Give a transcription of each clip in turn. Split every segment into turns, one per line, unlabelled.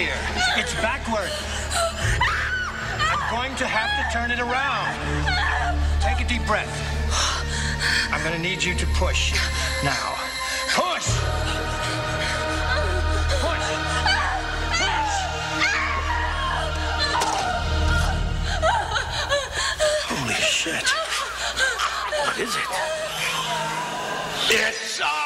here. It's backward. I'm going to have to turn it around. Take a deep breath. I'm going to need you to push. Now. Push! Holy shit. What is it? It's a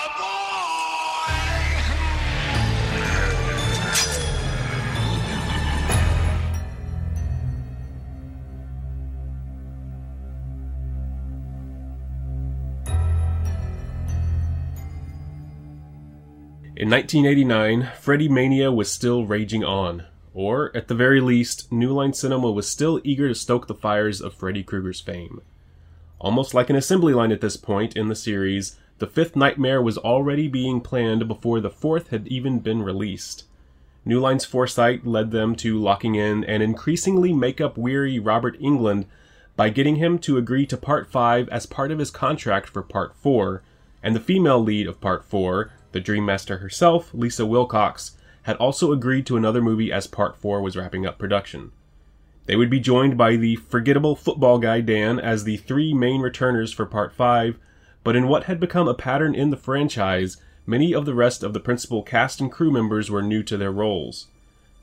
In 1989, Freddy Mania was still raging on, or, at the very least, New Line Cinema was still eager to stoke the fires of Freddy Krueger's fame. Almost like an assembly line at this point in the series, the fifth nightmare was already being planned before the fourth had even been released. New Line's foresight led them to locking in an increasingly makeup weary Robert Englund by getting him to agree to Part 5 as part of his contract for Part 4, and the female lead of Part 4, the Dream Master herself, Lisa Wilcox, had also agreed to another movie as Part 4 was wrapping up production. They would be joined by the forgettable football guy Dan as the three main returners for Part 5, but in what had become a pattern in the franchise, many of the rest of the principal cast and crew members were new to their roles.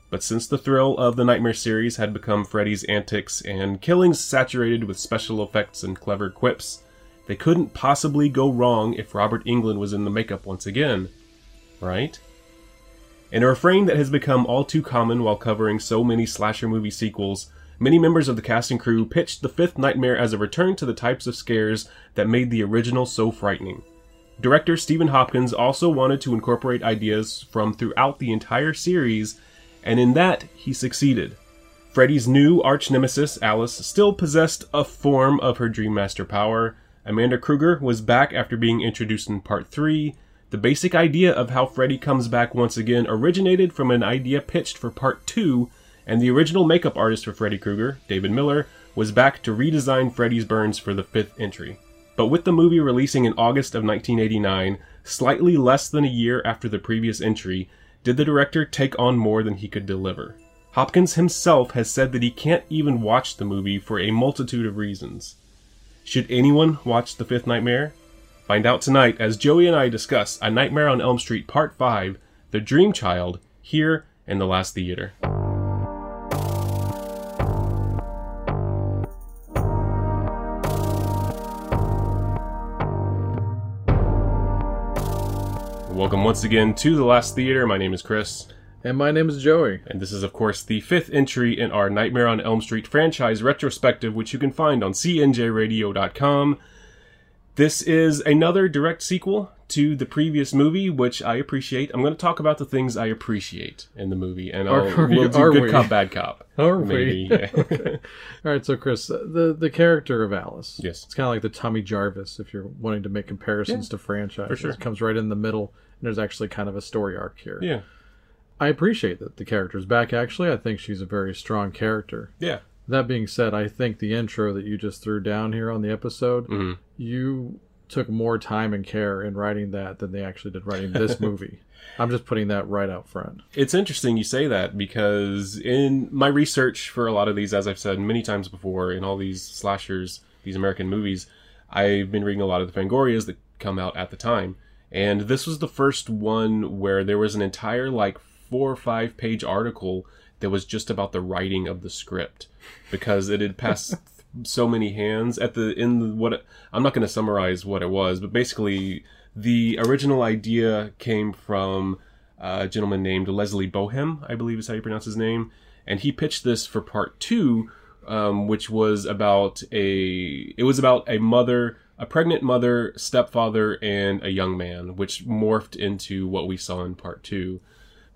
But since the thrill of the Nightmare series had become Freddy's antics and killings saturated with special effects and clever quips, they couldn't possibly go wrong if Robert Englund was in the makeup once again. Right? In a refrain that has become all too common while covering so many slasher movie sequels, many members of the cast and crew pitched the fifth nightmare as a return to the types of scares that made the original so frightening. Director Stephen Hopkins also wanted to incorporate ideas from throughout the entire series, and in that, he succeeded. Freddy's new arch nemesis, Alice, still possessed a form of her Dream Master power. Amanda Krueger was back after being introduced in Part 3. The basic idea of how Freddy comes back once again originated from an idea pitched for Part 2, and the original makeup artist for Freddy Krueger, David Miller, was back to redesign Freddy's burns for the fifth entry. But with the movie releasing in August of 1989, slightly less than a year after the previous entry, did the director take on more than he could deliver. Hopkins himself has said that he can't even watch the movie for a multitude of reasons. Should anyone watch The Fifth Nightmare? Find out tonight as Joey and I discuss A Nightmare on Elm Street Part 5, The Dream Child, here in the Last Theater. Welcome once again to the Last Theater. My name is Chris.
And my name is Joey.
And this is, of course, the fifth entry in our Nightmare on Elm Street franchise retrospective, which you can find on cnjradio.com. This is another direct sequel to the previous movie, which I appreciate. I'm going to talk about the things I appreciate in the movie, and I'll,
Are we-
we'll do good
we?
cop, bad cop.
Are
maybe.
we?
yeah.
All right, so Chris, uh, the the character of Alice.
Yes.
It's kind of like the Tommy Jarvis if you're wanting to make comparisons to franchises.
sure.
It comes right in the middle, and there's actually kind of a story arc here.
yeah,
I appreciate that the character's back. Actually, I think she's a very strong character.
yeah,
That being said, I think the intro that you just threw down here on the episode,
Mhm.
you took more time and care in writing that than they actually did writing this movie. I'm just putting that right out front.
It's interesting you say that because in my research for a lot of these, as I've said many times before, in all these slashers, these American movies, I've been reading a lot of the Fangorias that come out at the time. And this was the first one where there was an entire, like, four or five page article that was just about the writing of the script because it had passed so many hands at the in the, what I'm not going to summarize what it was, but basically the original idea came from a gentleman named Leslie Bohem, I believe is how you pronounce his name, and he pitched this for part two, um, which was about a it was about a mother, a pregnant mother, stepfather, and a young man, which morphed into what we saw in part two.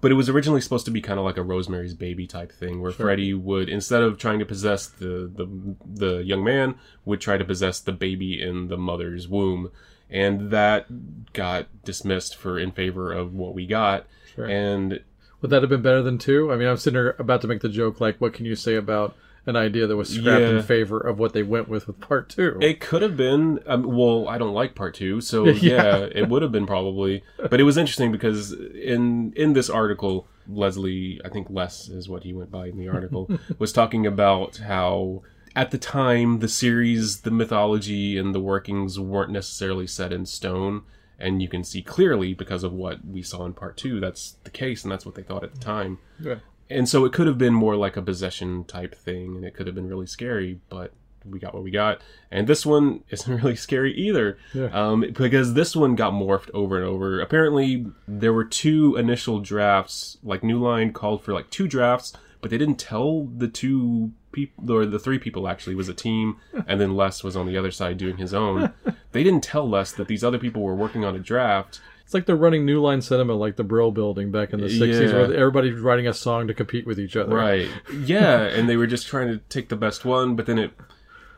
But it was originally supposed to be kind of like a Rosemary's Baby type thing, where Freddy would, instead of trying to possess the, the the young man, would try to possess the baby in the mother's womb, and that got dismissed for in favor of what we got.
Sure.
And
Would that have been better than two? I mean, I'm sitting here about to make the joke, like, what can you say about an idea that was scrapped
Yeah.
in favor of what they went with with part two?
It could have been. Um, well, I don't like part two, so
Yeah.
yeah, it would have been probably. But it was interesting because in in this article, Leslie, I think Les is what he went by in the article, was talking about how at the time the series, the mythology, and the workings weren't necessarily set in stone. And you can see clearly because of what we saw in part two, that's the case, and that's what they thought at the time.
Yeah.
And so it could have been more like a possession type thing, and it could have been really scary, but we got what we got. And this one isn't really scary either,
Yeah.
um, because this one got morphed over and over. Apparently, there were two initial drafts. Like New Line called for like two drafts, but they didn't tell the two people or the three people actually was a team, and then Les was on the other side doing his own. they didn't tell Les that these other people were working on a draft.
It's like they're running New Line Cinema like the Brill Building back in the 60s,
Yeah.
where everybody's writing a song to compete with each other.
Right. Yeah, and they were just trying to take the best one, but then it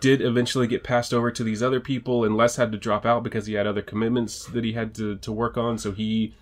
did eventually get passed over to these other people, and Les had to drop out because he had other commitments that he had to, to work on. So he,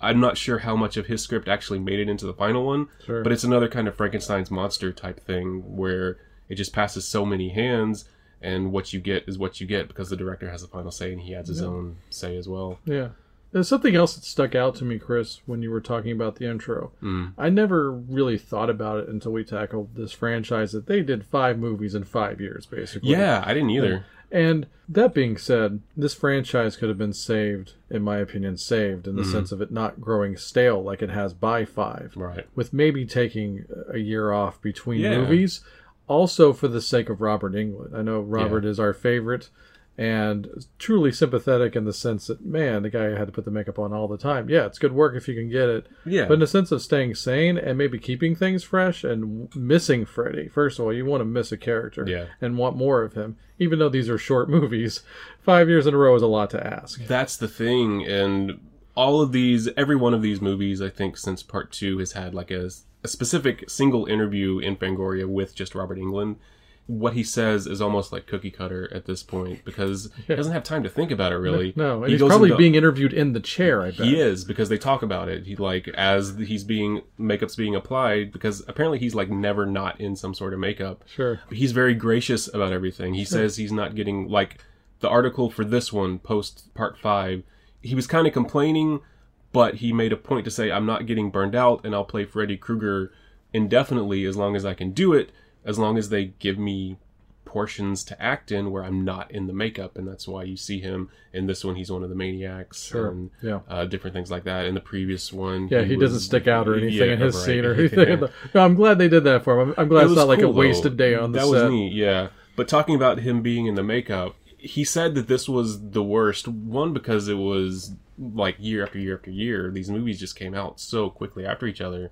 I'm not sure how much of his script actually made it into the final one,
Sure.
but it's another kind of Frankenstein's monster type thing where it just passes so many hands, and what you get is what you get because the director has the final say and he adds his own say as well.
Yeah. There's something else that stuck out to me, Chris, when you were talking about the intro.
Mm.
I never really thought about it until we tackled this franchise that they did five movies in five years, basically.
Yeah, I didn't either.
And that being said, this franchise could have been saved, in my opinion, saved in the sense of it not growing stale like it has by five,
Right.
with maybe taking a year off between
Yeah.
movies, also for the sake of Robert Englund. I know Robert is our favorite and truly sympathetic in the sense that, man, the guy had to put the makeup on all the time. Yeah, it's good work if you can get it.
Yeah.
But in the sense of staying sane and maybe keeping things fresh and missing Freddy, first of all, you want to miss a character
Yeah.
and want more of him. Even though these are short movies, five years in a row is a lot to ask.
That's the thing, and all of these, every one of these movies, I think, since part two, has had like a, a specific single interview in Fangoria with just Robert Englund. What he says is almost like cookie cutter at this point because he doesn't have time to think about it really.
No,
He
he's probably
into-
being interviewed in the chair, I bet.
He is because they talk about it. He like as he's being makeup's being applied because apparently he's like never not in some sort of makeup.
Sure.
He's very gracious about everything. He says he's not getting like the article for this one post part 5. He was kind of complaining but he made a point to say I'm not getting burned out and I'll play Freddy Krueger indefinitely as long as I can do it as long as they give me portions to act in where I'm not in the makeup, and that's why you see him in this one. He's one of the maniacs,
Sure.
and
Yeah.
uh, different things like that. In the previous one,
Yeah, he, doesn't stick out or anything
Yeah,
in his
right.
scene or anything. No, I'm glad they did that for him. I'm, I'm glad
It
it's
was
not like a
cool, though.
wasted day on the
that
set.
was neat, yeah. But talking about him being in the makeup, he said that this was the worst. One because it was like year after year after year. These movies just came out so quickly after each other.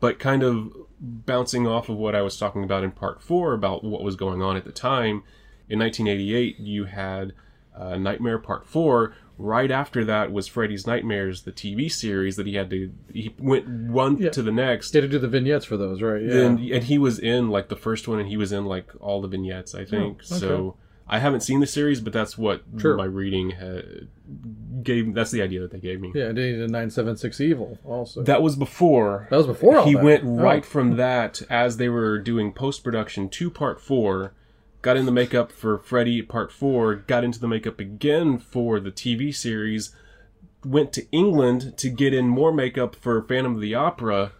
But kind of bouncing off of what I was talking about in part four about what was going on at the time. In 1988, you had uh, Nightmare Part Four. Right after that was Freddy's Nightmares, the TV series that he had to. He went one
Yeah.
to the next.
Had to do the vignettes for those, right? Yeah.
Then and he was in like the first one, and he was in like all the vignettes, I think.
Oh, okay.
So I haven't seen the series, but that's what
Sure.
my reading had, gave. That's the idea that they gave me.
yeah, and then he did 976 Evil also.
That was before.
That was before all
he
that.
went
Oh.
right from that as they were doing post production to part four. Got in the makeup for Freddy part four. Got into the makeup again for the TV series. Went to England to get in more makeup for Phantom of the Opera,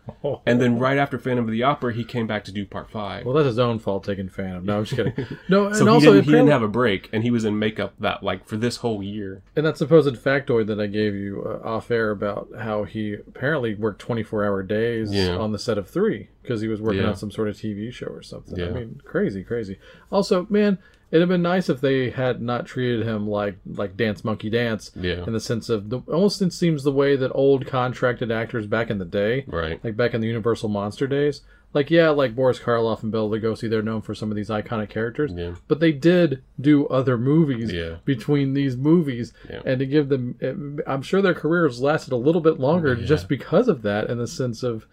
and then right after Phantom of the Opera, he came back to do part five.
Well, that's his own fault taking Phantom. No, I'm just kidding. No, and
he,
also
didn't, he didn't have a break, and he was in makeup that like for this whole year.
And that supposed factoid that I gave you uh, off air about how he apparently worked 24 hour days
Yeah.
on the set of three because he was working
Yeah.
on some sort of TV show or something. I mean, crazy, crazy. Also, man, it'd have been nice if they had not treated him like like Dance Monkey Dance
Yeah.
in the sense of the almost it seems the way that old contracted actors back in the day,
Right.
like back in the Universal Monster days. Like yeah, like Boris Karloff and Bela Lugosi, they're known for some of these iconic characters.
Yeah.
But they did do other movies
Yeah.
between these movies,
Yeah.
and to give them, eh, I'm sure their careers lasted a little bit longer just because of that. In the sense of,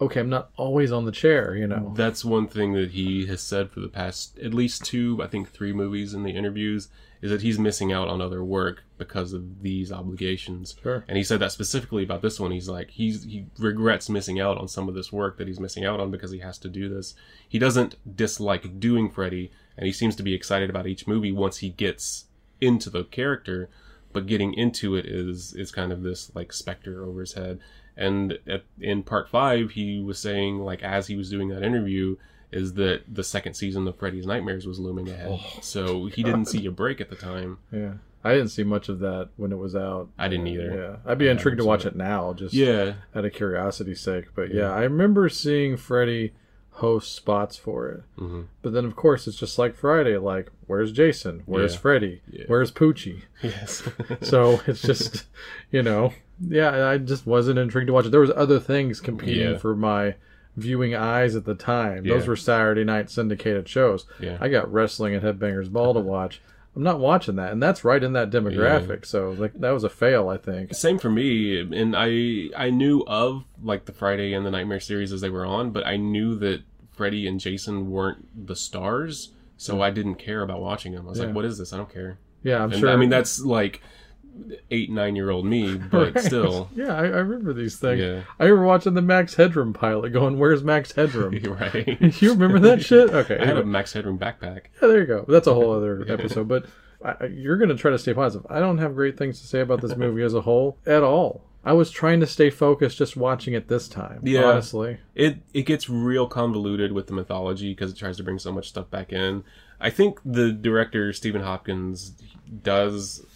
okay, I'm not always on the chair, you know.
That's one thing that he has said for the past at least two, I think three movies in the interviews, is that he's missing out on other work because of these obligations.
Sure.
And he said that specifically about this one. He's like he's he regrets missing out on some of this work that he's missing out on because he has to do this. He doesn't dislike doing Freddy, and he seems to be excited about each movie once he gets into the character. But getting into it is is kind of this like specter over his head. And at, in part five, he was saying, like, as he was doing that interview, is that the second season of Freddy's Nightmares was looming ahead.
Oh,
so he didn't see a break at the time.
Yeah. I didn't see much of that when it was out.
I didn't either.
Yeah. I'd be intrigued to watch it now, just
Yeah,
out of curiosity's sake. But yeah, I remember seeing Freddy host spots for it.
hmm
But then, of course, it's just like Friday. Like, where's Jason? Where's
Yeah.
Freddy?
Yeah.
Where's Poochie?
yes.
So it's just, you know, yeah. I just wasn't intrigued to watch it. There was other things competing
Yeah.
for my viewing eyes at the time. Those were Saturday night syndicated shows.
Yeah.
I got wrestling and Headbangers Ball to watch. I'm not watching that, and that's right in that demographic. So like that was a fail, I think.
Same for me, and I I knew of like the Friday and the Nightmare series as they were on, but I knew that Freddy and Jason weren't the stars, so I didn't care about watching them. I was
Yeah.
like, "What is this? I don't care."
Yeah, I'm
And,
sure.
I mean, that's like eight nine year old me, but
Right.
still,
Yeah, I, I remember these things.
Yeah.
I remember watching the Max Headroom pilot, going, "Where's Max Headroom?"
right.
you remember that shit? Okay,
I had a. Max Headroom backpack.
Yeah, there you go. That's a whole other episode. But I, I- you're going to try to stay positive. I don't have great things to say about this movie as a whole at all. I was trying to stay focused just watching it this time.
Yeah.
honestly.
It it gets real convoluted with the mythology because it tries to bring so much stuff back in. I think the director Stephen Hopkins does.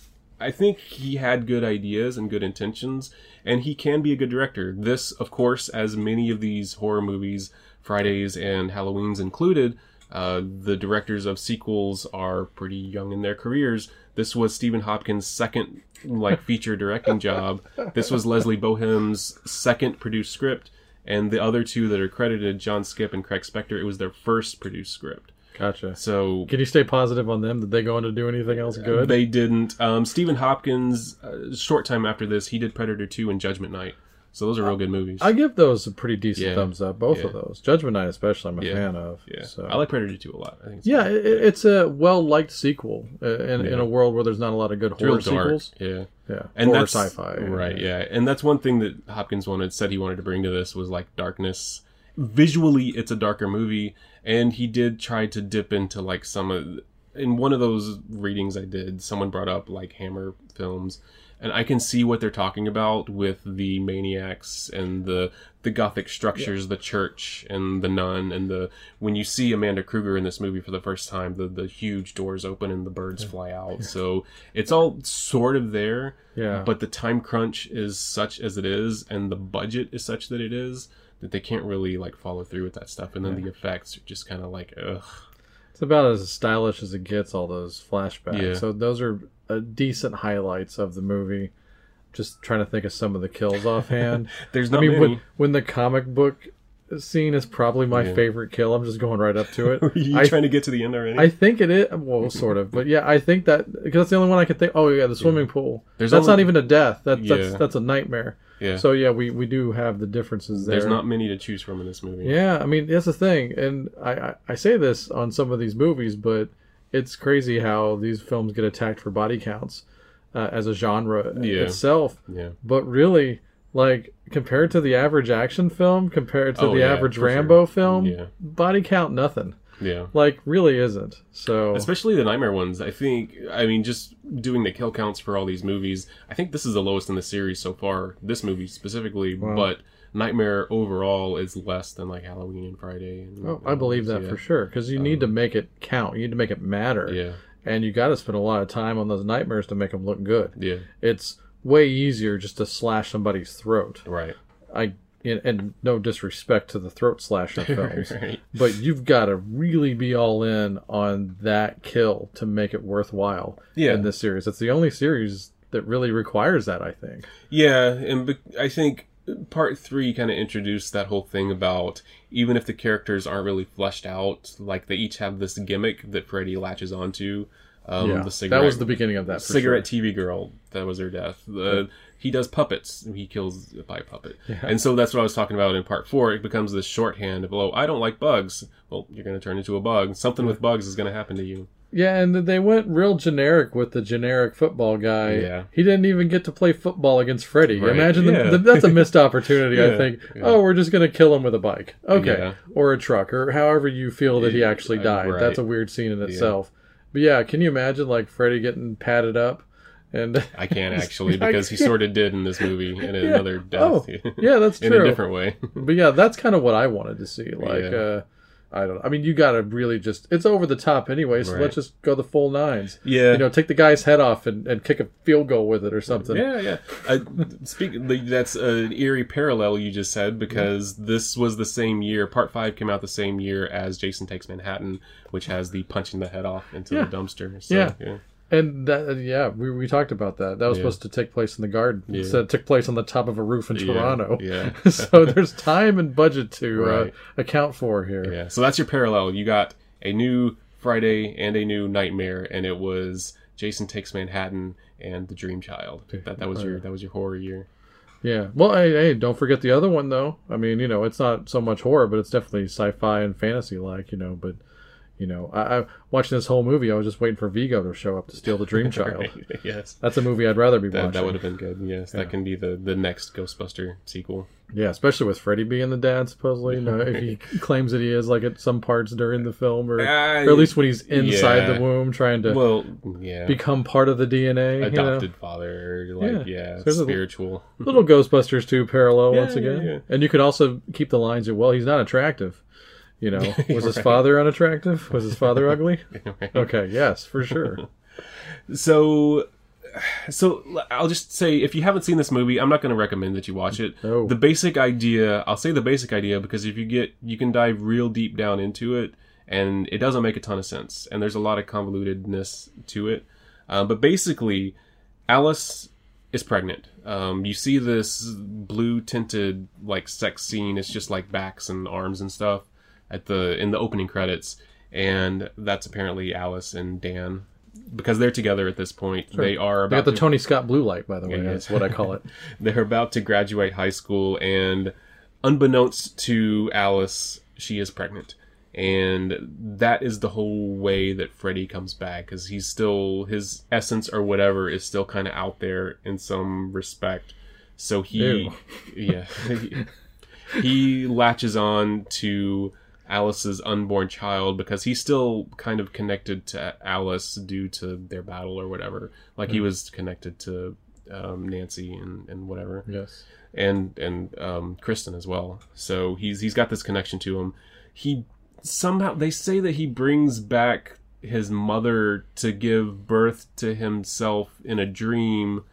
I think he had good ideas and good intentions, and he can be a good director. This, of course, as many of these horror movies, Fridays and Halloween's included, uh, the directors of sequels are pretty young in their careers. This was Stephen Hopkins' second like feature directing job. This was Leslie Bohem's second produced script, and the other two that are credited, John Skipp and Craig Spector, it was their first produced script.
Gotcha.
So
Can you stay positive on them? Did they go on to do anything else good?
they didn't. Um, Stephen Hopkins, uh, short time after this, he did Predator 2 and Judgment Night. So those are real good movies.
I give those a pretty decent
Yeah.
thumbs up. Both of those. Judgment Night, especially, I'm a
Yeah.
fan of.
yeah,
So.
I like Predator 2 a lot. I think it's
Yeah, it, it's a well liked sequel uh, in, in a world where there's not a lot of good
real
horror sequels.
Yeah.
Yeah,
and
horror sci-fi.
right yeah and that's one thing that hopkins wanted said he wanted to bring to this was like darkness visually it's a darker movie and he did try to dip into like some of in one of those readings i did someone brought up like hammer films. And i can see what they're talking about with the maniacs and the the gothic structures the church and the nun and the when you see amanda krueger in this movie for the first time the the huge doors open and the birds fly out. So it's all sort of there
Yeah.
but the time crunch is such as it is and the budget is such that it is that they can't really like follow through with that stuff and then the effects are just kind of like ugh
It's about as stylish as it gets, all those flashbacks.
Yeah.
So those are uh, decent highlights of the movie. Just trying to think of some of the kills offhand.
there's
I mean,
many
when, when the comic book scene is probably my
Yeah.
favorite kill, I'm just going right up to it.
Are you
I,
trying to get to the end already
I think it is. Well, sort of, but yeah, I think that because that's the only one I can think. Oh yeah, the swimming pool.
There's
that's
only-
not even a death. That, that's
Yeah.
that's a nightmare.
yeah
So yeah, we we do have the differences there.
there's not many to choose from in this movie
Yeah, I mean that's the thing, and I, I I say this on some of these movies, but it's crazy how these films get attacked for body counts uh, as a genre
Yeah.
itself.
yeah
But really, like compared to the average action film, compared to
Oh,
the
yeah,
average
for sure.
Rambo film,
Yeah.
body count nothing.
yeah
Like really isn't. So
especially the nightmare ones i think i mean just doing the kill counts for all these movies i think this is the lowest in the series so far this movie specifically but nightmare overall is less than like halloween and friday and,
oh, I believe that
yeah.
for sure because you need to um, make it count. You need to make it matter.
yeah
And you got to spend a lot of time on those nightmares to make them look good.
yeah
It's way easier just to slash somebody's throat.
right
I and, and no disrespect to the throat slasher films,
right
but you've got to really be all in on that kill to make it worthwhile.
Yeah.
in this series, it's the only series that really requires that. I think.
Yeah, and be- I think part three kind of introduced that whole thing about even if the characters aren't really fleshed out, like they each have this gimmick that Freddy latches onto. Um,
yeah,
the cigarette,
that was the beginning of that.
Cigarette
sure.
TV girl. That was her death. The, He does puppets. He kills by a puppet.
Yeah.
And so that's what I was talking about in part four. It becomes this shorthand of, oh, I don't like bugs. Well, you're going to turn into a bug. Something with bugs is going to happen to you.
Yeah, and they went real generic with the generic football guy.
Yeah.
He didn't even get to play football against Freddy.
Right,
Imagine
yeah.
the, that's a missed opportunity, I think.
yeah.
Oh, we're just going to kill him with a bike. Okay.
Yeah.
Or a truck, or however you feel that he actually
Uh,
died.
right.
That's a weird scene in itself. But yeah, can you imagine, like, Freddy getting padded up And
I can't actually because he sort of did in this movie in another death.
Oh, yeah, that's true.
in a different way.
But yeah, that's kind of what I wanted to see. Like,
Yeah.
uh, I don't. I mean, you got to really just. It's over the top anyway, so
Right.
let's just go the full nines.
Yeah.
You know, take the guy's head off and, and kick a field goal with it or something.
Yeah, yeah. Uh, speak. That's an eerie parallel you just said because this was the same year. Part five came out the same year as Jason Takes Manhattan, which has the punching the head off into
Yeah.
the dumpster. So,
Yeah.
yeah.
And that, yeah, we, we talked about that. That was
Yeah.
supposed to take place in the garden.
Yeah.
Instead, it took place on the top of a roof in Toronto.
yeah.
so there's time and budget to uh, account for here.
Yeah, so that's your parallel. You got a new Friday and a new Nightmare, and it was Jason Takes Manhattan and The Dream Child. That that was your that was your horror year.
Yeah. Well, hey, hey, don't forget the other one though. I mean, you know, it's not so much horror, but it's definitely sci-fi and fantasy like, you know. But you know, I, I watching this whole movie, I was just waiting for Vigo to show up to steal the Dream Child.
Right, yes,
That's a movie I'd rather be
that,
watching.
that would have been good. Yes, that can be the the next Ghostbuster sequel.
Yeah, especially with Freddy being the dad, supposedly. You know, if he claims that he is, like at some parts during the film, or,
Uh,
or at least when he's inside
yeah.
the womb trying to
Well, yeah,
become part of the DNA. you know?
adopted father, like
Yeah.
yeah,
So
spiritual.
Little Ghostbusters 2 parallel
Yeah,
once
yeah,
again.
yeah.
And you could also keep the lines of, well, he's not attractive. You know, was his father unattractive? Was his father ugly? Okay, yes, for sure.
So, so I'll just say if you haven't seen this movie, I'm not going to recommend that you watch it.
No.
The basic idea, I'll say the basic idea because if you get, you can dive real deep down into it, and it doesn't make a ton of sense, and there's a lot of convolutedness to it. Um, but basically, Alice is pregnant. Um, you see this blue tinted like sex scene. It's just like backs and arms and stuff at the in the opening credits, and that's apparently Alice and Dan because they're together at this point. They are
They
about
got the
to,
Tony Scott blue light, by the way.
Yeah,
That's what I call it.
they're about to graduate high school, and unbeknownst to Alice, she is pregnant. And that is the whole way that Freddy comes back, because he's still his essence or whatever is still kind of out there in some respect. So he, yeah, he, he latches on to Alice's unborn child because he's still kind of connected to Alice due to their battle or whatever. Like he was connected to um, Nancy and, and whatever
Yes.
and and um, Kristen as well. So he's he's got this connection to him. He somehow they say that he brings back his mother to give birth to himself in a dream.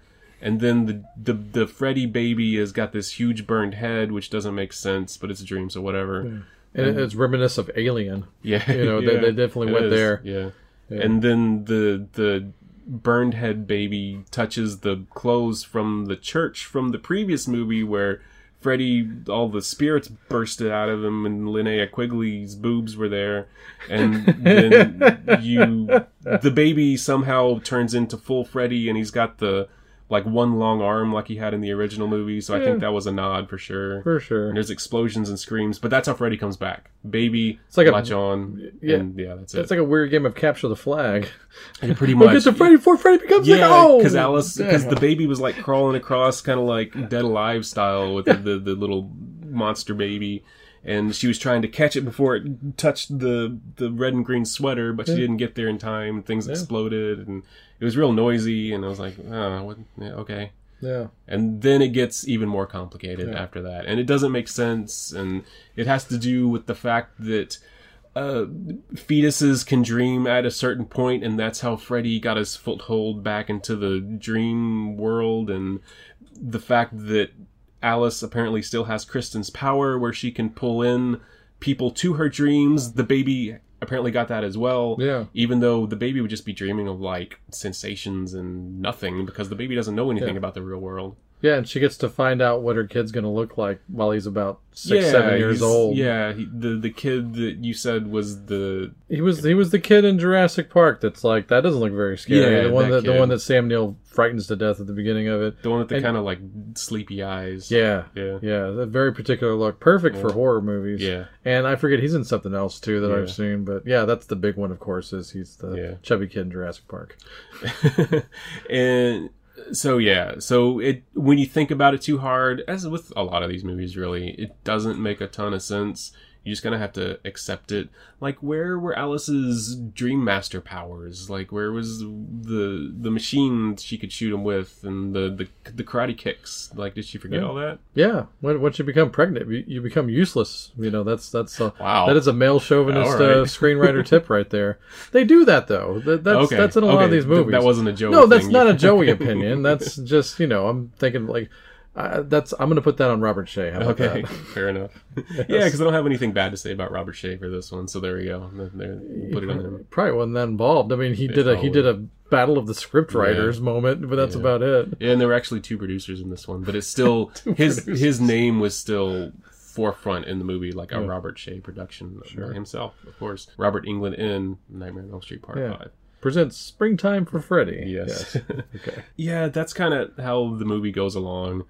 And then the, the the Freddy baby has got this huge burned head, which doesn't make sense, but it's a dream, so whatever.
And it- mm. it's reminiscent of Alien.
Yeah,
You know, they-
yeah,
they definitely went
is,
there.
Yeah. and then the the burned head baby touches the clothes from the church from the previous movie where Freddy, all the spirits bursted out of him, and Linnea Quigley's boobs were there, and then you, the baby somehow turns into full Freddy, and he's got the like one long arm like he had in the original movie. So I think hmm. that was a nod for sure.
For sure.
And there's explosions and screams, but that's how Freddy comes back. Baby,
It's like a-
latch on,
yeah.
and yeah, that's it.
It's like a weird game of capture the flag.
pretty
We'll
much.
get to Freddy before Freddy becomes like,
yeah,
oh!
because Alice, because the baby was like crawling across, kind of like Dead Alive style with the, the the little monster baby, and she was trying to catch it before it touched the the red and green sweater, but she didn't get there in time. and Things exploded, and it was real noisy. And I was like, oh, what, yeah, okay.
Yeah.
And then it gets even more complicated after that. And it doesn't make sense. And it has to do with the fact that uh, fetuses can dream at a certain point, and that's how Freddy got his foothold back into the dream world. And the fact that Alice apparently still has Kristen's power, where she can pull in people to her dreams. The baby apparently got that as well.
Yeah.
Even though the baby would just be dreaming of like sensations and nothing because the baby doesn't know anything
Yeah.
about the real world.
Yeah, and she gets to find out what her kid's going to look like while he's about six, seven years old.
Yeah, he, the the kid that you said was the
He was he was the kid in Jurassic Park that's like that doesn't look very scary.
Yeah,
the one
that
that, the one that Sam Neill frightens to death at the beginning of it.
the one with the kind of like sleepy eyes.
Yeah,
Yeah.
yeah, a very particular look, perfect for horror movies.
Yeah.
and I forget he's in something else too that
Yeah.
I've seen, but yeah, that's the big one. Of course, is he's the
Yeah.
chubby kid in Jurassic Park.
and so yeah, so it when you think about it too hard, as with a lot of these movies, really, it doesn't make a ton of sense. You just of have to accept it. Like, where were Alice's Dream Master powers? Like, where was the the machine she could shoot him with, and the the, the karate kicks? Like, did she forget
Yeah.
all that?
Yeah, when, once you become pregnant, you, you become useless. You know that's that's a,
Wow.
that is a male chauvinist
right.
uh, screenwriter tip right there. They do that though. That, that's
Okay,
that's in a lot of
okay.
these
Th-
movies.
that wasn't a Joey
No, that's
thing.
not a Joey opinion. That's just you know I'm thinking like uh, that's I'm gonna put that on Robert Shaye.
Okay, fair enough. Yeah, because I don't have anything bad to say about Robert Shaye for this one, so there we go. There, put it on him.
Probably wasn't that involved. I mean, he did a he did a battle of the script writers moment, but that's
Yeah.
about it.
Yeah, and there were actually two producers in this one, but it's still his his name was still forefront in the movie, like a Robert Shaye production by himself, of course. Robert Englund in Nightmare on Elm Street Part
Yeah.
Five.
Presents springtime for Freddy.
Yes.
Okay.
yeah, that's kind of how the movie goes along.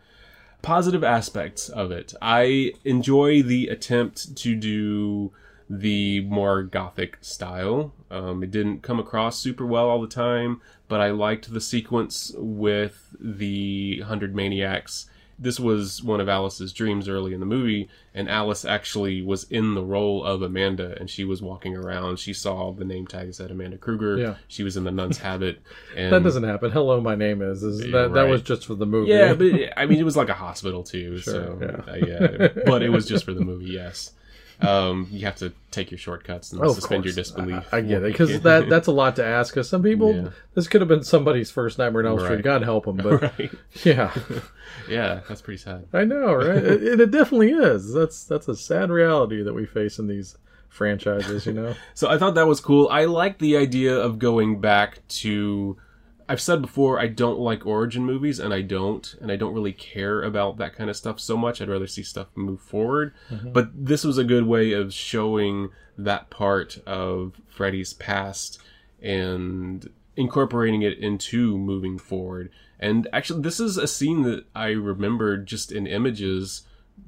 Positive aspects of it. I enjoy the attempt to do the more gothic style. Um, it didn't come across super well all the time, but I liked the sequence with the Hundred Maniacs. This was one of Alice's dreams early in the movie, and Alice actually was in the role of Amanda, and she was walking around. She saw the name tag that said Amanda Krueger.
Yeah.
She was in the nun's habit. And
That doesn't happen. Hello, my name is. is that, that was just for the movie.
yeah, but I mean, it was like a hospital too.
Sure,
so
yeah.
uh, yeah, but it was just for the movie. Yes, um, you have to take your shortcuts and
Oh,
suspend your disbelief.
I, I get it because that that's a lot to ask. Because some people,
Yeah.
this could have been somebody's first Nightmare on Elm Street.
Right.
God help them, but
right?
yeah,
Yeah, that's pretty sad.
I know, right? it, it definitely is. That's that's a sad reality that we face in these franchises. You know,
So I thought that was cool. I like the idea of going back to. I've said before I don't like origin movies, and I don't, and I don't really care about that kind of stuff so much. I'd rather see stuff move forward. Mm-hmm. But this was a good way of showing that part of Freddy's past and incorporating it into moving forward. And actually, this is a scene that I remembered just in images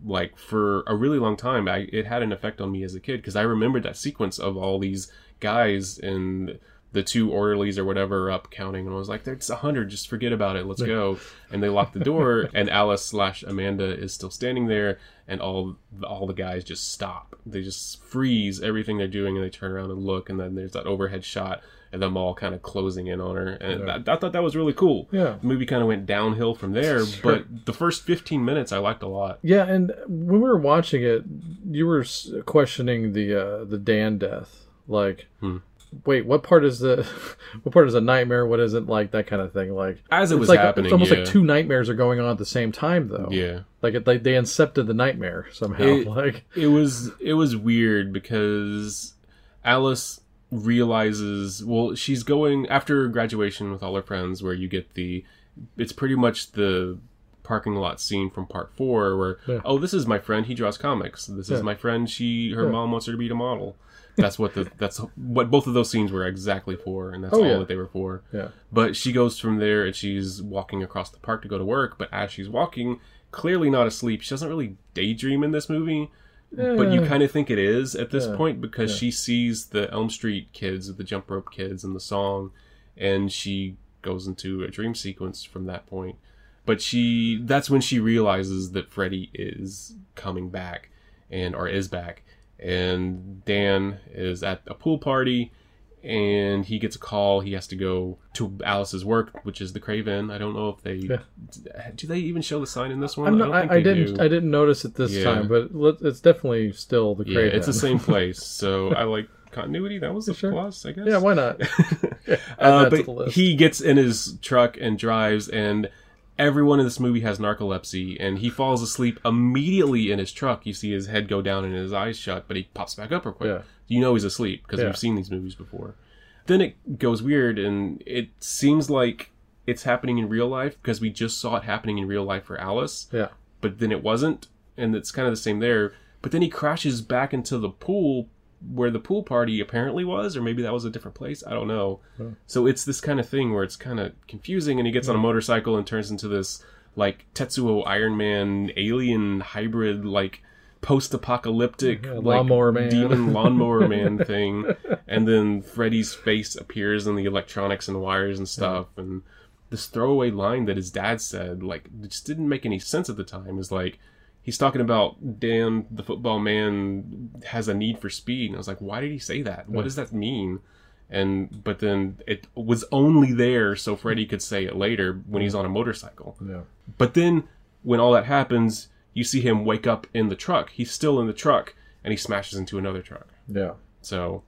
like for a really long time I, it had an effect on me as a kid because i remembered that sequence of all these guys and the two orderlies or whatever up counting and i was like there's a hundred just forget about it let's go and they lock the door and alice slash amanda is still standing there and all all the guys just stop they just freeze everything they're doing and they turn around and look and then there's that overhead shot and them all kind of closing in on her and I, I thought that was really cool
Yeah.
the movie kind of went downhill from there but the first 15 minutes i liked a lot
yeah. And when we were watching it, you were questioning the uh, the Dan death. Like,
Hmm.
Wait, what part is the what part is a nightmare? What isn't like that kind of thing? Like,
as it was
like
happening
it's almost
yeah.
like two nightmares are going on at the same time, though.
yeah
Like it, like they incepted the nightmare somehow.
It-
like
it was it was weird because alice realizes well she's going after graduation with all her friends where you get the it's pretty much the parking lot scene from part four where
Yeah.
oh this is my friend he draws comics this
Yeah.
is my friend she her
Yeah.
mom wants her to be a model that's what the that's what both of those scenes were exactly for and that's
Oh,
all
yeah.
that they were for
yeah,
but she goes from there and she's walking across the park to go to work. But as she's walking, clearly not asleep, she doesn't really daydream in this movie. But you
Eh.
kind of think it is at this
Yeah.
point because
Yeah.
she sees the Elm Street kids, the jump rope kids, and the song, and she goes into a dream sequence from that point. But she that's when she realizes that Freddy is coming back and or is back. And Dan is at a pool party and he gets a call. He has to go to Alice's work, which is the Crave Inn. I don't know if they
Yeah.
do they even show the sign in this one.
I'm
I don't
I,
think
I, didn't
do.
I didn't notice it this
Yeah.
time, but it's definitely still the
yeah,
Crave Inn.
it's the same place. So I like continuity. That was a
Sure.
plus, I guess.
yeah, why not?
Uh,
Add that to the
but he gets in his truck and drives, and everyone in this movie has narcolepsy, and he falls asleep immediately in his truck. You see his head go down and his eyes shut, but he pops back up real quick.
Yeah.
You know he's asleep because
Yeah.
we've seen these movies before. Then it goes weird, and it seems like it's happening in real life because we just saw it happening in real life for Alice
yeah,
but then it wasn't, and it's kind of the same there. But then he crashes back into the pool where the pool party apparently was, or maybe that was a different place. I don't know. So it's this kind of thing where it's kind of confusing, and he gets on a motorcycle and turns into this like Tetsuo Iron Man alien hybrid, like post-apocalyptic
Yeah,
like,
lawnmower man.
demon lawnmower man thing and then freddy's face appears in the electronics and wires and stuff and this throwaway line that his dad said like just didn't make any sense at the time is like he's talking about Dan, the football man, has a need for speed. And I was like, why did he say that? What does that mean? And but then it was only there so Freddy could say it later when he's on a motorcycle.
Yeah.
But then when all that happens, you see him wake up in the truck. He's still in the truck and he smashes into another truck.
Yeah.
So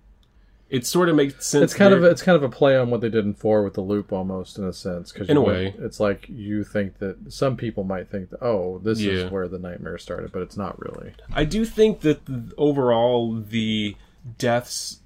it sort of makes sense.
It's kind of it's kind of a play on what they did in four with the loop, almost in a sense. Because
In a way.
it's like you think that some people might think that oh, this
Yeah.
is where the nightmare started, but it's not really.
I do think that th- overall the deaths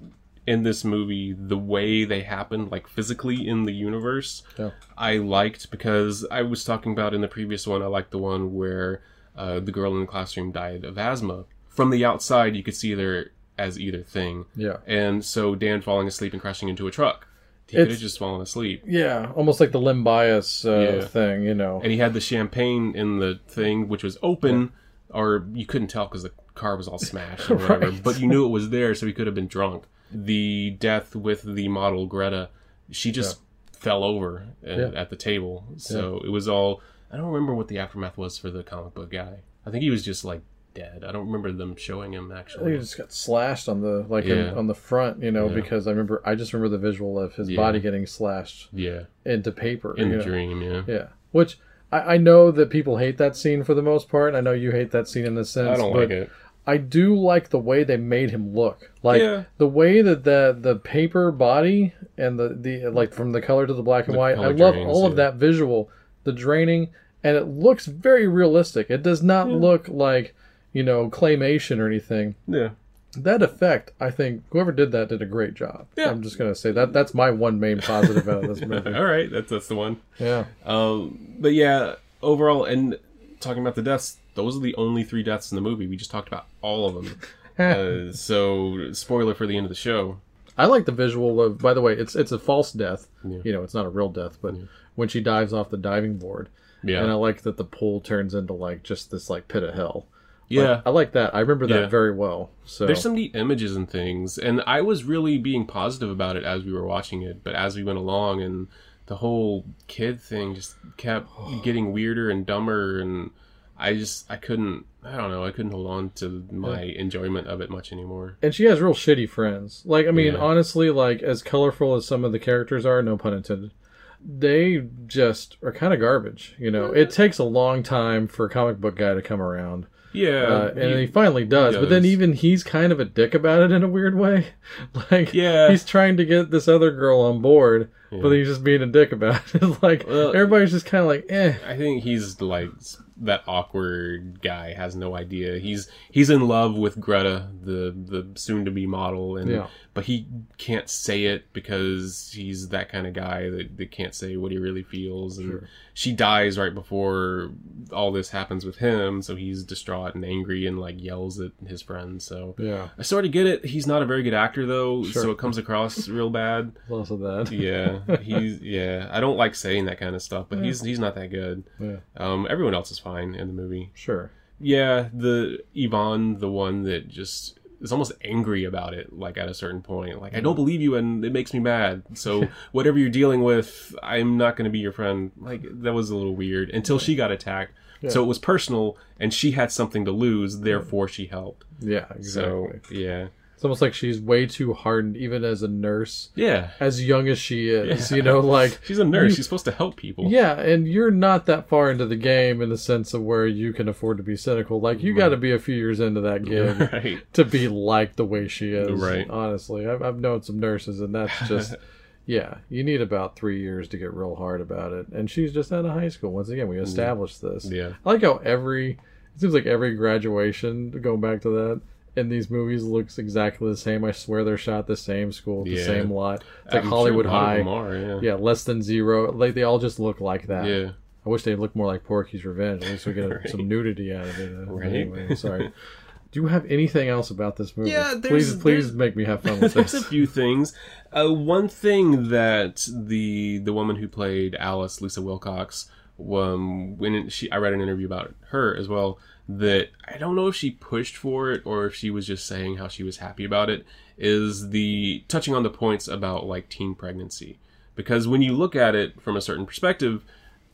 in this movie, the way they happen, like physically in the universe,
Yeah.
I liked because I was talking about in the previous one. I liked the one where uh, the girl in the classroom died of asthma. From the outside, you could see there as either thing.
Yeah.
And so Dan falling asleep and crashing into a truck. He could have just fallen asleep.
Yeah, almost like the limb bias uh,
Yeah.
thing, you know.
And he had the champagne in the thing, which was open, or you couldn't tell because the car was all smashed or whatever.
Right.
But you knew it was there, so he could have been drunk. The death with the model Greta, she just fell over at,
Yeah.
at the table. So it was all. I don't remember what the aftermath was for the comic book guy. I think he was just like dead. I don't remember them showing him actually.
he just got slashed on the like in- on the front, you know,
Yeah.
because I remember I just remember the visual of his
Yeah.
body getting slashed
Yeah,
into paper.
in the
know.
dream. Yeah.
Yeah, which I, I know that people hate that scene for the most part. I know you hate that scene in the sense.
I don't like it.
I do like the way they made him look. Like
Yeah.
the way that the the paper body and the the like from the color to the black and
The
white. I love
drains,
all of that visual, the draining, and it looks very realistic. It does not look like you know claymation or anything.
Yeah.
That effect, I think, whoever did that did a great job.
Yeah.
I'm just gonna say that that's my one main positive out of this movie.
All right, that's that's the one.
Yeah,
Um, but yeah, overall, and talking about the deaths, those are the only three deaths in the movie. We just talked about all of them. uh, so, spoiler for the end of the show.
I like the visual of. By the way, it's it's a false death.
Yeah.
You know, it's not a real death, but when she dives off the diving board,
Yeah,
and I like that the pool turns into like just this like pit of hell.
Yeah.
I like that. I remember that
Yeah.
very well. So
There's some neat images and things, and I was really being positive about it as we were watching it. But as we went along, and the whole kid thing just kept getting weirder and dumber, and I just I couldn't. I don't know. I couldn't hold on to my enjoyment of it much anymore.
and she has real shitty friends. Like I mean,
Yeah.
honestly, like as colorful as some of the characters are, no pun intended. They just are kind of garbage, you know. It takes a long time for a comic book guy to come around.
Yeah,
uh, and
he-
he finally does, But then even he's kind of a dick about it in a weird way. like,
Yeah.
he's trying to get this other girl on board, but he's just being a dick about it. It's like
Well-
everybody's just kind of like, eh.
I think he's like that awkward guy has no idea. He's he's in love with Greta, the the soon to be model, and
Yeah.
But he can't say it because he's that kind of guy that, that can't say what he really feels. And she dies right before all this happens with him, so he's distraught and angry and like yells at his friends. So
Yeah,
I sort of get it. He's not a very good actor though,
Sure.
so it comes across real bad.
also that.
Yeah, he's yeah. I don't like saying that kind of stuff, but he's he's not that good.
Yeah.
Um, everyone else is fine in the movie.
Sure.
Yeah, the Yvonne, the one that just is almost angry about it, like at a certain point. Like, I mm. don't believe you and it makes me mad. So, whatever you're dealing with, I'm not going to be your friend. Like, that was a little weird until she got attacked. So, it was personal and she had something to lose, therefore, she helped.
Yeah, exactly.
So, yeah.
It's almost like she's way too hardened, even as a nurse,
Yeah.
as young as she is.
Yeah.
You know, like
She's a nurse.
You-
She's supposed to help people.
Yeah, and you're not that far into the game in the sense of where you can afford to be cynical. Like you got to be a few years into that game
Right.
to be like the way she is.
Right.
Honestly, I've, I've known some nurses, and that's just yeah. You need about three years to get real hard about it. And she's just out of high school. Once again, we established this.
Yeah.
I like how every it seems like every graduation going back to that. In these movies, looks exactly the same. I swear they're shot the same school, the
Yeah.
same lot. It's like
I'm sure
Hollywood
a
High.
are, yeah.
Yeah, less than zero. Like they all just look like that.
Yeah.
I wish they'd look more like Porky's Revenge. At least we get
Right.
some nudity out of it. Uh,
Right.
Anyway, sorry. Do you have anything else about this movie?
Yeah,
please, please make me have fun with
There's a few things. Uh, one thing that the the woman who played Alice, Lisa Wilcox, um, when she I read an interview about her as well. That I don't know if she pushed for it or if she was just saying how she was happy about it. Is the touching on the points about like teen pregnancy because when you look at it from a certain perspective,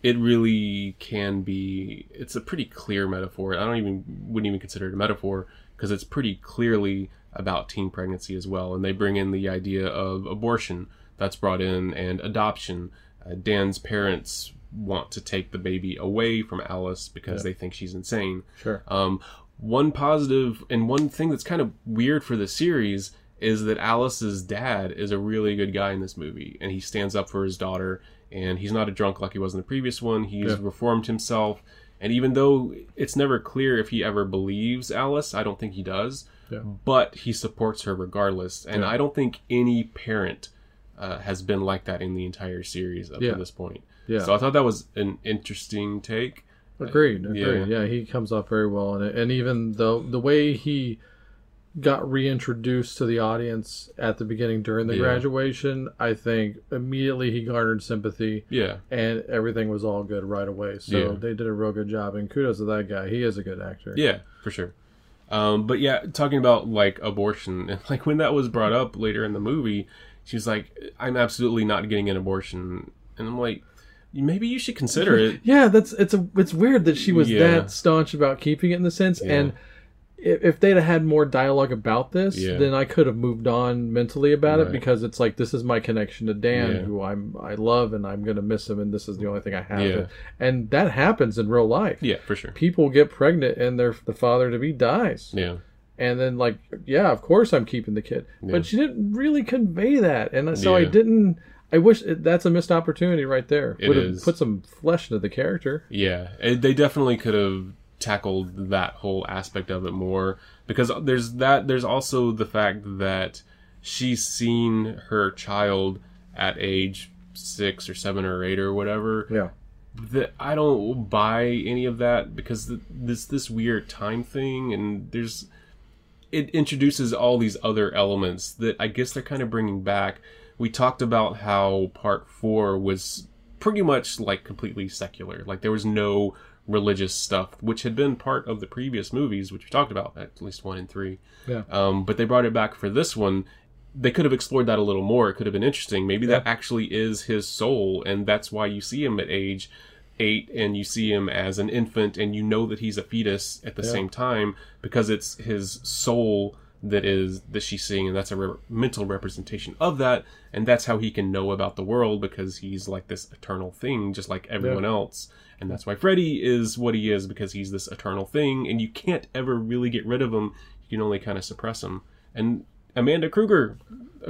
it really can be. It's a pretty clear metaphor. I don't even wouldn't even consider it a metaphor because it's pretty clearly about teen pregnancy as well, and they bring in the idea of abortion that's brought in and adoption. Uh, Dan's parents want to take the baby away from Alice because they think she's insane.
Sure.
Um, one positive and one thing that's kind of weird for the series is that Alice's dad is a really good guy in this movie, and he stands up for his daughter, and he's not a drunk like he was in the previous one. He's
Yeah.
reformed himself, and even though it's never clear if he ever believes Alice, I don't think he does.
Yeah.
But he supports her regardless, and
Yeah.
I don't think any parent uh, has been like that in the entire series up
Yeah.
to this point.
Yeah.
So I thought that was an interesting take.
Agreed. Agreed.
Yeah.
Yeah. he comes off very well in it, and even the the way he got reintroduced to the audience at the beginning during the
Yeah.
graduation, I think immediately he garnered sympathy,
Yeah.
and everything was all good right away. So
Yeah.
they did a real good job, and kudos to that guy. He is a good actor.
Yeah, for sure. Um, but yeah, talking about like abortion, and like when that was brought up later in the movie, she's like, "I'm absolutely not getting an abortion," and I'm like, maybe you should consider it.
Yeah, that's it's a it's weird that she was
Yeah.
that staunch about keeping it in the sense,
Yeah.
and if, if they'd have had more dialogue about this,
Yeah.
then I could have moved on mentally about it because it's like this is my connection to Dan,
Yeah.
who I'm I love, and I'm gonna miss him, and this is the only thing I have.
Yeah.
And that happens in real life.
Yeah, for sure.
People get pregnant, and their the father to be dies,
Yeah,
and then like yeah, of course I'm keeping the kid, but she didn't really convey that, and so I didn't. I wish that's a missed opportunity right there.
It
Would have
is.
put some flesh into the character.
yeah. It, they definitely could have tackled that whole aspect of it more because there's that. There's also the fact that she's seen her child at age six or seven or eight or whatever
Yeah.
that I don't buy any of that because th- this this weird time thing and there's it introduces all these other elements that I guess they're kind of bringing back. We talked about how part 4 was pretty much like completely secular. Like there was no religious stuff which had been part of the previous movies which we talked about at least 1 and 3.
Yeah.
Um, but they brought it back for this one. They could have explored that a little more. It could have been interesting. Maybe that actually is his soul, and that's why you see him at age eight and you see him as an infant, and you know that he's a fetus at the same time because it's his soul that is that she's seeing, and that's a re- mental representation of that, and that's how he can know about the world because he's like this eternal thing, just like everyone else. And that's why Freddy is what he is because he's this eternal thing, and you can't ever really get rid of him. You can only kind of suppress him. And Amanda Krueger,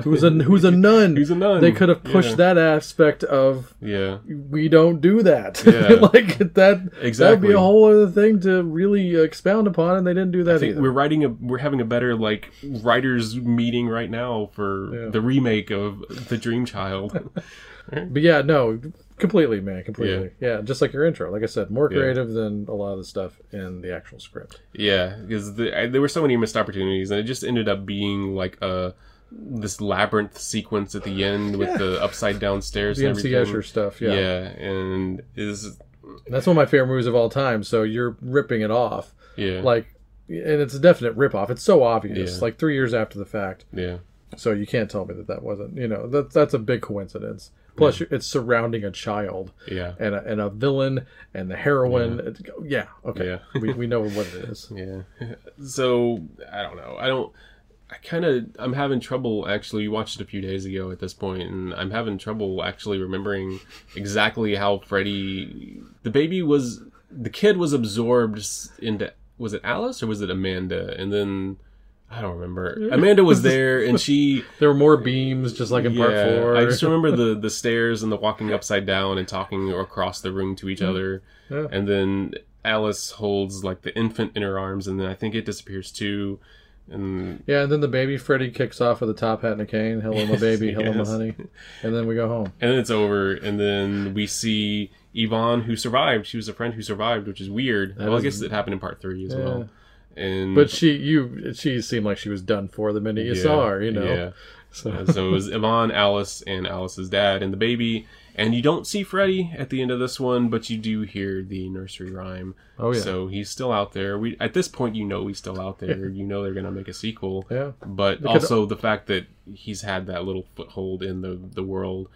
who's a who's a nun.
Who's a nun.
They could have pushed
Yeah.
that aspect of
yeah,
we don't do that.
Yeah.
like that. exactly. That'd be a whole other thing to really expound upon, and they didn't do that
I think
either.
we're writing a we're having a better like writers meeting right now for
Yeah.
the remake of The Dream Child.
But yeah, no, completely, man, completely. Yeah. just like your intro. Like I said, more
Yeah.
creative than a lot of the stuff in the actual script.
yeah, because the, there were so many missed opportunities, and it just ended up being like a this labyrinth sequence at the end with the upside down stairs.
The
and
MC
everything.
Escher stuff. Yeah.
yeah, and is
that's one of my favorite movies of all time. So you're ripping it off,
yeah,
like, and it's a definite rip off. It's so obvious,
Yeah.
like three years after the fact.
yeah,
So you can't tell me that that wasn't, you know, that that's a big coincidence. Plus, it's surrounding a child
yeah,
and a, and a villain and the heroine. It's- Yeah, okay,
Yeah.
we, we know what it is.
yeah. So I don't know. I don't. I kind of I'm having trouble actually. We watched it a few days ago at this point, and I'm having trouble actually remembering exactly how Freddy, the baby was, the kid was absorbed into. Was it Alice or was it Amanda? And then I don't remember. Amanda was there, and she.
There were more beams, just like in part four.
I just remember the the stairs and the walking upside down and talking across the room to each mm-hmm. other,
Yeah.
and then Alice holds like the infant in her arms, and then I think it disappears too, and
Yeah, and then the baby Freddy kicks off with a top hat and a cane. Hello, my baby. Hello, my honey. And then we go home.
and then it's over, and then we see Yvonne who survived. She was a friend who survived, which is weird. well, I guess it happened in part three as well. And
But she, you, she seemed like she was done for the minute you
yeah,
saw her. You know.
yeah.
So
so it was Yvonne, Alice, and Alice's dad and the baby. And you don't see Freddy at the end of this one, but you do hear the nursery rhyme.
Oh, yeah.
So he's still out there. We at this point, you know he's still out there. you know they're gonna make a sequel.
yeah,
But
Because-
also the fact that he's had that little foothold in the the world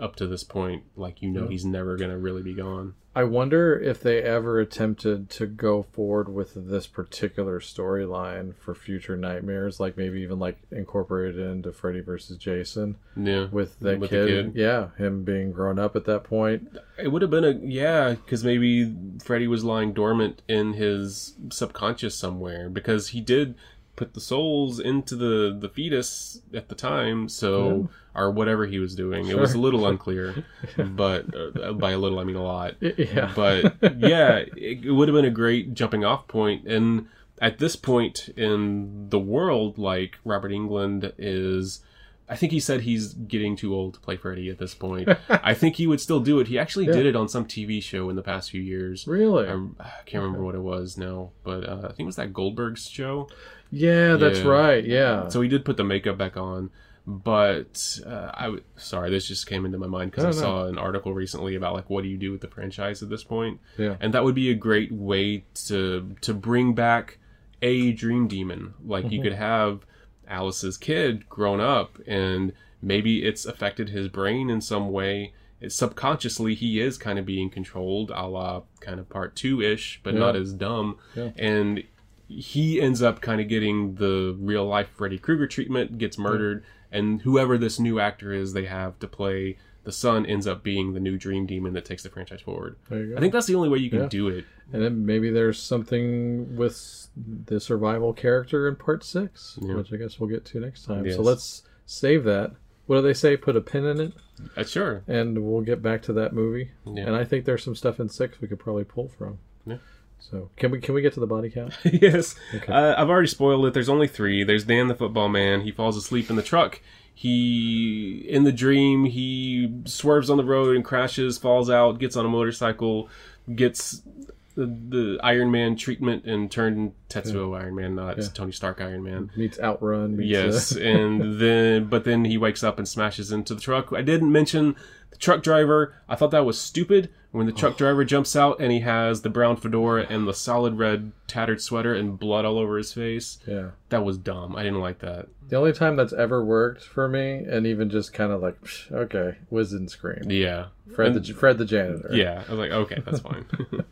up to this point, like you know, he's never gonna really be gone.
I wonder if they ever attempted to go forward with this particular storyline for future nightmares, like maybe even like incorporated into Freddy versus Jason
Yeah,
with that
With the
kid.
kid.
Yeah, him being grown up at that point.
it would have been a yeah, because maybe Freddy was lying dormant in his subconscious somewhere because he did put the souls into the the fetus at the time, so or whatever he was doing. It was a little unclear, but uh, by a little I mean a lot.
Yeah,
but yeah, it, it would have been a great jumping off point. And at this point in the world, like Robert Englund is, I think he said he's getting too old to play Freddy at this point. I think he would still do it. He actually
Yeah.
did it on some TV show in the past few years.
really.
I, I can't remember what it was now, but uh, I think it was that Goldberg's show.
Yeah, that's
Yeah.
right. Yeah.
So he did put the makeup back on. But uh, I w- sorry, this just came into my mind because I
no.
saw an article recently about like what do you do with the franchise at this point,
yeah.
and that would be a great way to to bring back a dream demon. Like
Mm-hmm.
you could have Alice's kid grown up, and maybe it's affected his brain in some way. It's subconsciously, he is kind of being controlled, a la kind of part two ish, but
Yeah.
not as dumb.
Yeah.
And he ends up kind of getting the real life Freddy Krueger treatment, gets murdered, and whoever this new actor is they have to play the son ends up being the new dream demon that takes the franchise forward.
There you go.
I think that's the only way you can
Yeah.
do it.
And then maybe there's something with the survival character in part six,
Yeah.
which I guess we'll get to next time.
Yes.
So let's save that. What do they say? Put a pin in it,
Uh, sure.
and we'll get back to that movie.
Yeah.
And I think there's some stuff in six we could probably pull from.
Yeah.
So can we can we get to the body count?
yes.
Okay.
Uh, I've already spoiled it. There's only three. There's Dan the football man. He falls asleep in the truck. He, in the dream, he swerves on the road and crashes, falls out, gets on a motorcycle, gets the, the Iron Man treatment and turned Tetsuo Iron Man, not
Yeah.
Tony Stark Iron Man.
Meets Outrun. Meets,
Yes,
uh,
and then but then he wakes up and smashes into the truck. I didn't mention the truck driver. I thought that was stupid when the truck oh. driver jumps out and he has the brown fedora and the solid red tattered sweater and blood all over his face.
yeah.
That was dumb. I didn't like that.
The only time that's ever worked for me, and even just kind of like, psh, okay, Wiz and Scream.
Yeah,
Fred the Fred the janitor.
Yeah, I was like, okay, that's fine.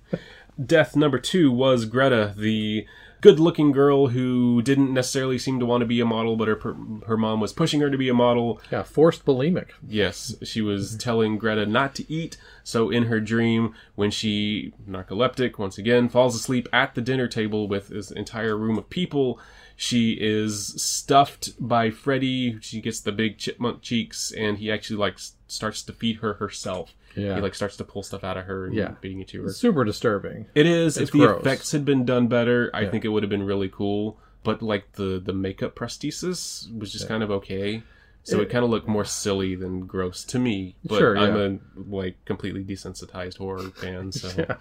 Death number two was Greta, the good-looking girl who didn't necessarily seem to want to be a model, but her her mom was pushing her to be a model.
Yeah, forced bulimic.
Yes, she was telling Greta not to eat. So in her dream, when she narcoleptic once again falls asleep at the dinner table with this entire room of people, she is stuffed by Freddy. She gets the big chipmunk cheeks, and he actually like starts to feed her herself.
Yeah.
He like starts to pull stuff out of her and
Yeah.
feeding it to her.
Super disturbing.
It is.
It's
if the effects had been done better, I
Yeah.
think it would have been really cool. But like the the makeup prosthesis was just kind of okay. So it,
It-
kind of looked more silly than gross to me. But
Sure,
I'm
yeah.
a like completely desensitized horror fan. So
Yeah.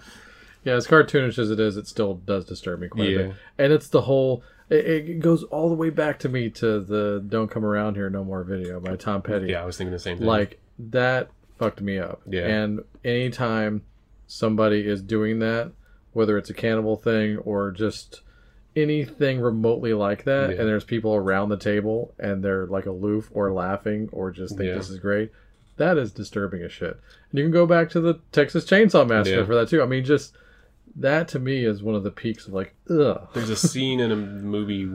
Yeah, as cartoonish as it is, it still does disturb me quite a bit. And it's the whole. It, it goes all the way back to me to the "Don't Come Around Here No More" video by Tom Petty.
yeah, I was thinking the same thing.
like that fucked me up.
Yeah.
And anytime somebody is doing that, whether it's a cannibal thing or just anything remotely like that,
Yeah.
and there's people around the table and they're like aloof or laughing or just think
Yeah.
this is great, that is disturbing as shit. And you can go back to the Texas Chainsaw Massacre
Yeah.
for that too. I mean, just that to me is one of the peaks of like, ugh.
There's a scene in a movie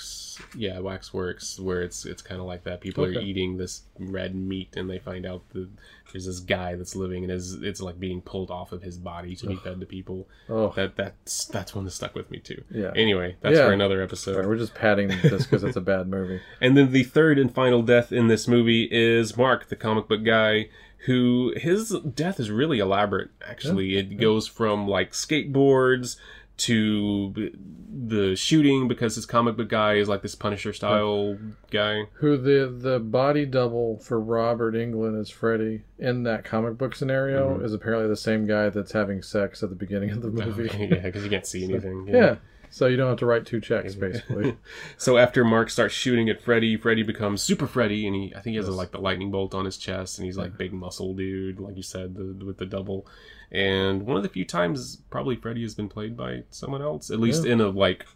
Waxworks. Yeah, Waxworks, where it's it's kind of like that. People are eating this red meat, and they find out that there's this guy that's living, and is it's like being pulled off of his body to be fed to people.
Oh,
That that's that's one that stuck with me too.
Yeah.
Anyway, that's
Yeah.
for another episode.
we're just patting this because it's a bad movie.
And then the third and final death in this movie is Mark, the comic book guy, who his death is really elaborate. Actually, it goes from like skateboards to the shooting because his comic book guy is like this Punisher style guy.
who the the body double for Robert Englund as Freddy in that comic book scenario
Mm-hmm.
is apparently the same guy that's having sex at the beginning of the movie.
yeah, because you can't see anything.
yeah. So you don't have to write two checks basically.
So after Mark starts shooting at Freddy, Freddy becomes Super Freddy, and he I think he has a, like the lightning bolt on his chest, and he's like big muscle dude, like you said, the, with the double. And one of the few times probably Freddy has been played by someone else, at least
Yeah.
in a like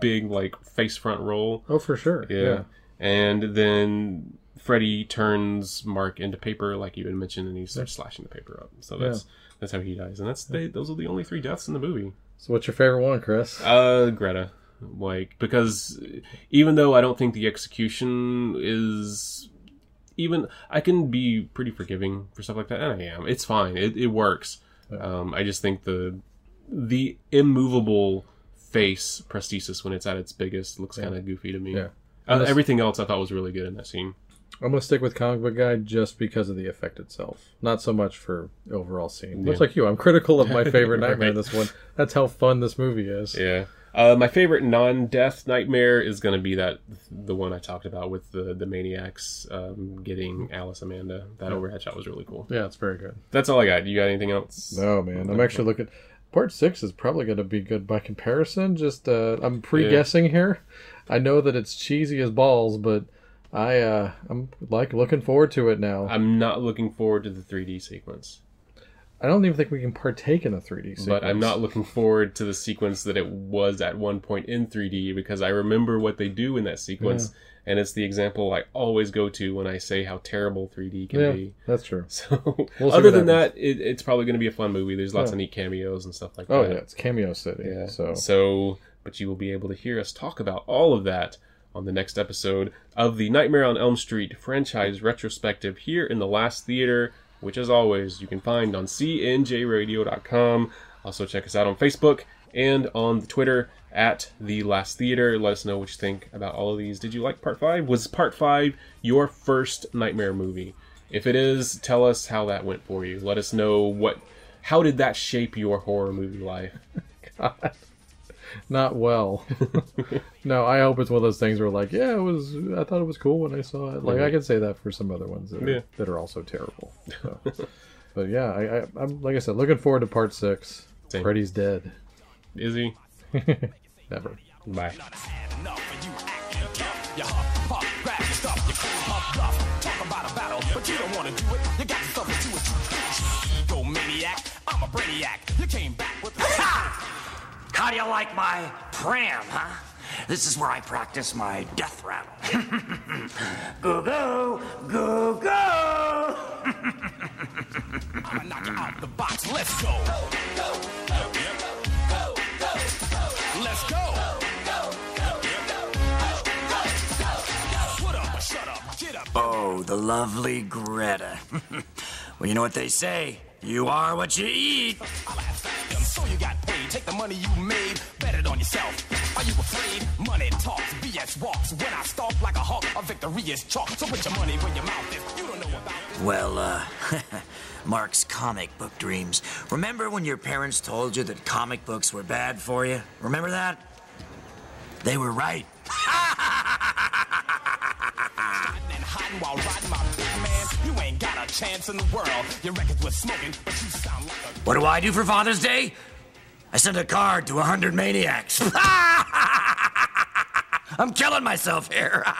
big like face front role.
oh, for sure.
Yeah. And then Freddy turns Mark into paper, like you had mentioned, and he starts slashing the paper up. So that's that's how he dies, and that's they, those are the only three deaths in the movie.
So, what's your favorite one, Chris?
Uh, Greta, like because even though I don't think the execution is even, I can be pretty forgiving for stuff like that, and I am. It's fine. It it works. Um, I just think the the immovable face prosthesis when it's at its biggest looks kind of goofy to me.
Yeah.
Uh, everything else I thought was really good in that scene.
I'm gonna stick with comic book guy just because of the effect itself, not so much for overall scene. Much
Yeah.
like you, I'm critical of my favorite nightmare. in
Right.
This one, that's how fun this movie is.
Yeah. Uh, my favorite non-death nightmare is going to be that the one I talked about with the the maniacs um, getting Alice Amanda. That overhead shot was really cool.
Yeah, it's very good.
That's all I got. You got anything else?
No, man, I'm actually looking. Part six is probably going to be good by comparison. Just uh, I'm pre-guessing here. I know that it's cheesy as balls, but I uh, I'm like looking forward to it now.
I'm not looking forward to the 3D sequence,
I don't even think we can partake in a 3D sequence.
but I'm not looking forward to the sequence that it was at one point in 3D because I remember what they do in that sequence, and it's the example I always go to when I say how terrible 3D can
Yeah,
be.
that's true.
So,
We'll
other than that, it, it's probably going to be a fun movie. There's lots
Yeah.
of neat cameos and stuff like
Oh
that.
Oh yeah, it's Cameo City.
Yeah.
So
So, but you will be able to hear us talk about all of that on the next episode of the Nightmare on Elm Street franchise retrospective here in the Last Theater, which, as always, you can find on cnjradio.com. Also, check us out on Facebook and on the Twitter at the Last Theater. Let us know what you think about all of these. Did you like Part Five? Was Part Five your first Nightmare movie? If it is, tell us how that went for you. Let us know what. How did that shape your horror movie life?
not well. no, I hope it's one of those things where like, yeah, it was. I thought it was cool when I saw it. Like I can say that for some other ones that are, that are also terrible. So. but yeah, I, I, I'm like I said, looking forward to part six.
Same.
Freddy's dead.
Is he?
Never.
Bye.
you acting tough. You huff, puff, grab your stuff, you clean puff, bluff. Talk about a battle, but you don't wanna do it. You got yourself into it. Ego maniac, I'm a brainiac. You came back with the
How do you like my pram, huh? This is where I practice my death rattle. go, go, go, go!
I'ma knock you out the box. Let's go. Go. Up.
Oh, the lovely Greta. well, you know what they say. You are what you eat.
Money you made, bet it on yourself. Are you afraid? Money talks, BS walks. When I stalk like a hawk, a victory is chalk. So put your money where your mouth is. You don't know about this.
Well, uh, Mark's comic book dreams. Remember when your parents told you that comic books were bad for you? Remember that? They were right.
and hiding while riding my big man. You ain't got a chance in the world. Your records were smoking, but you sound like a
What do I do for Father's Day? I sent a card to a hundred maniacs. I'm killing myself here.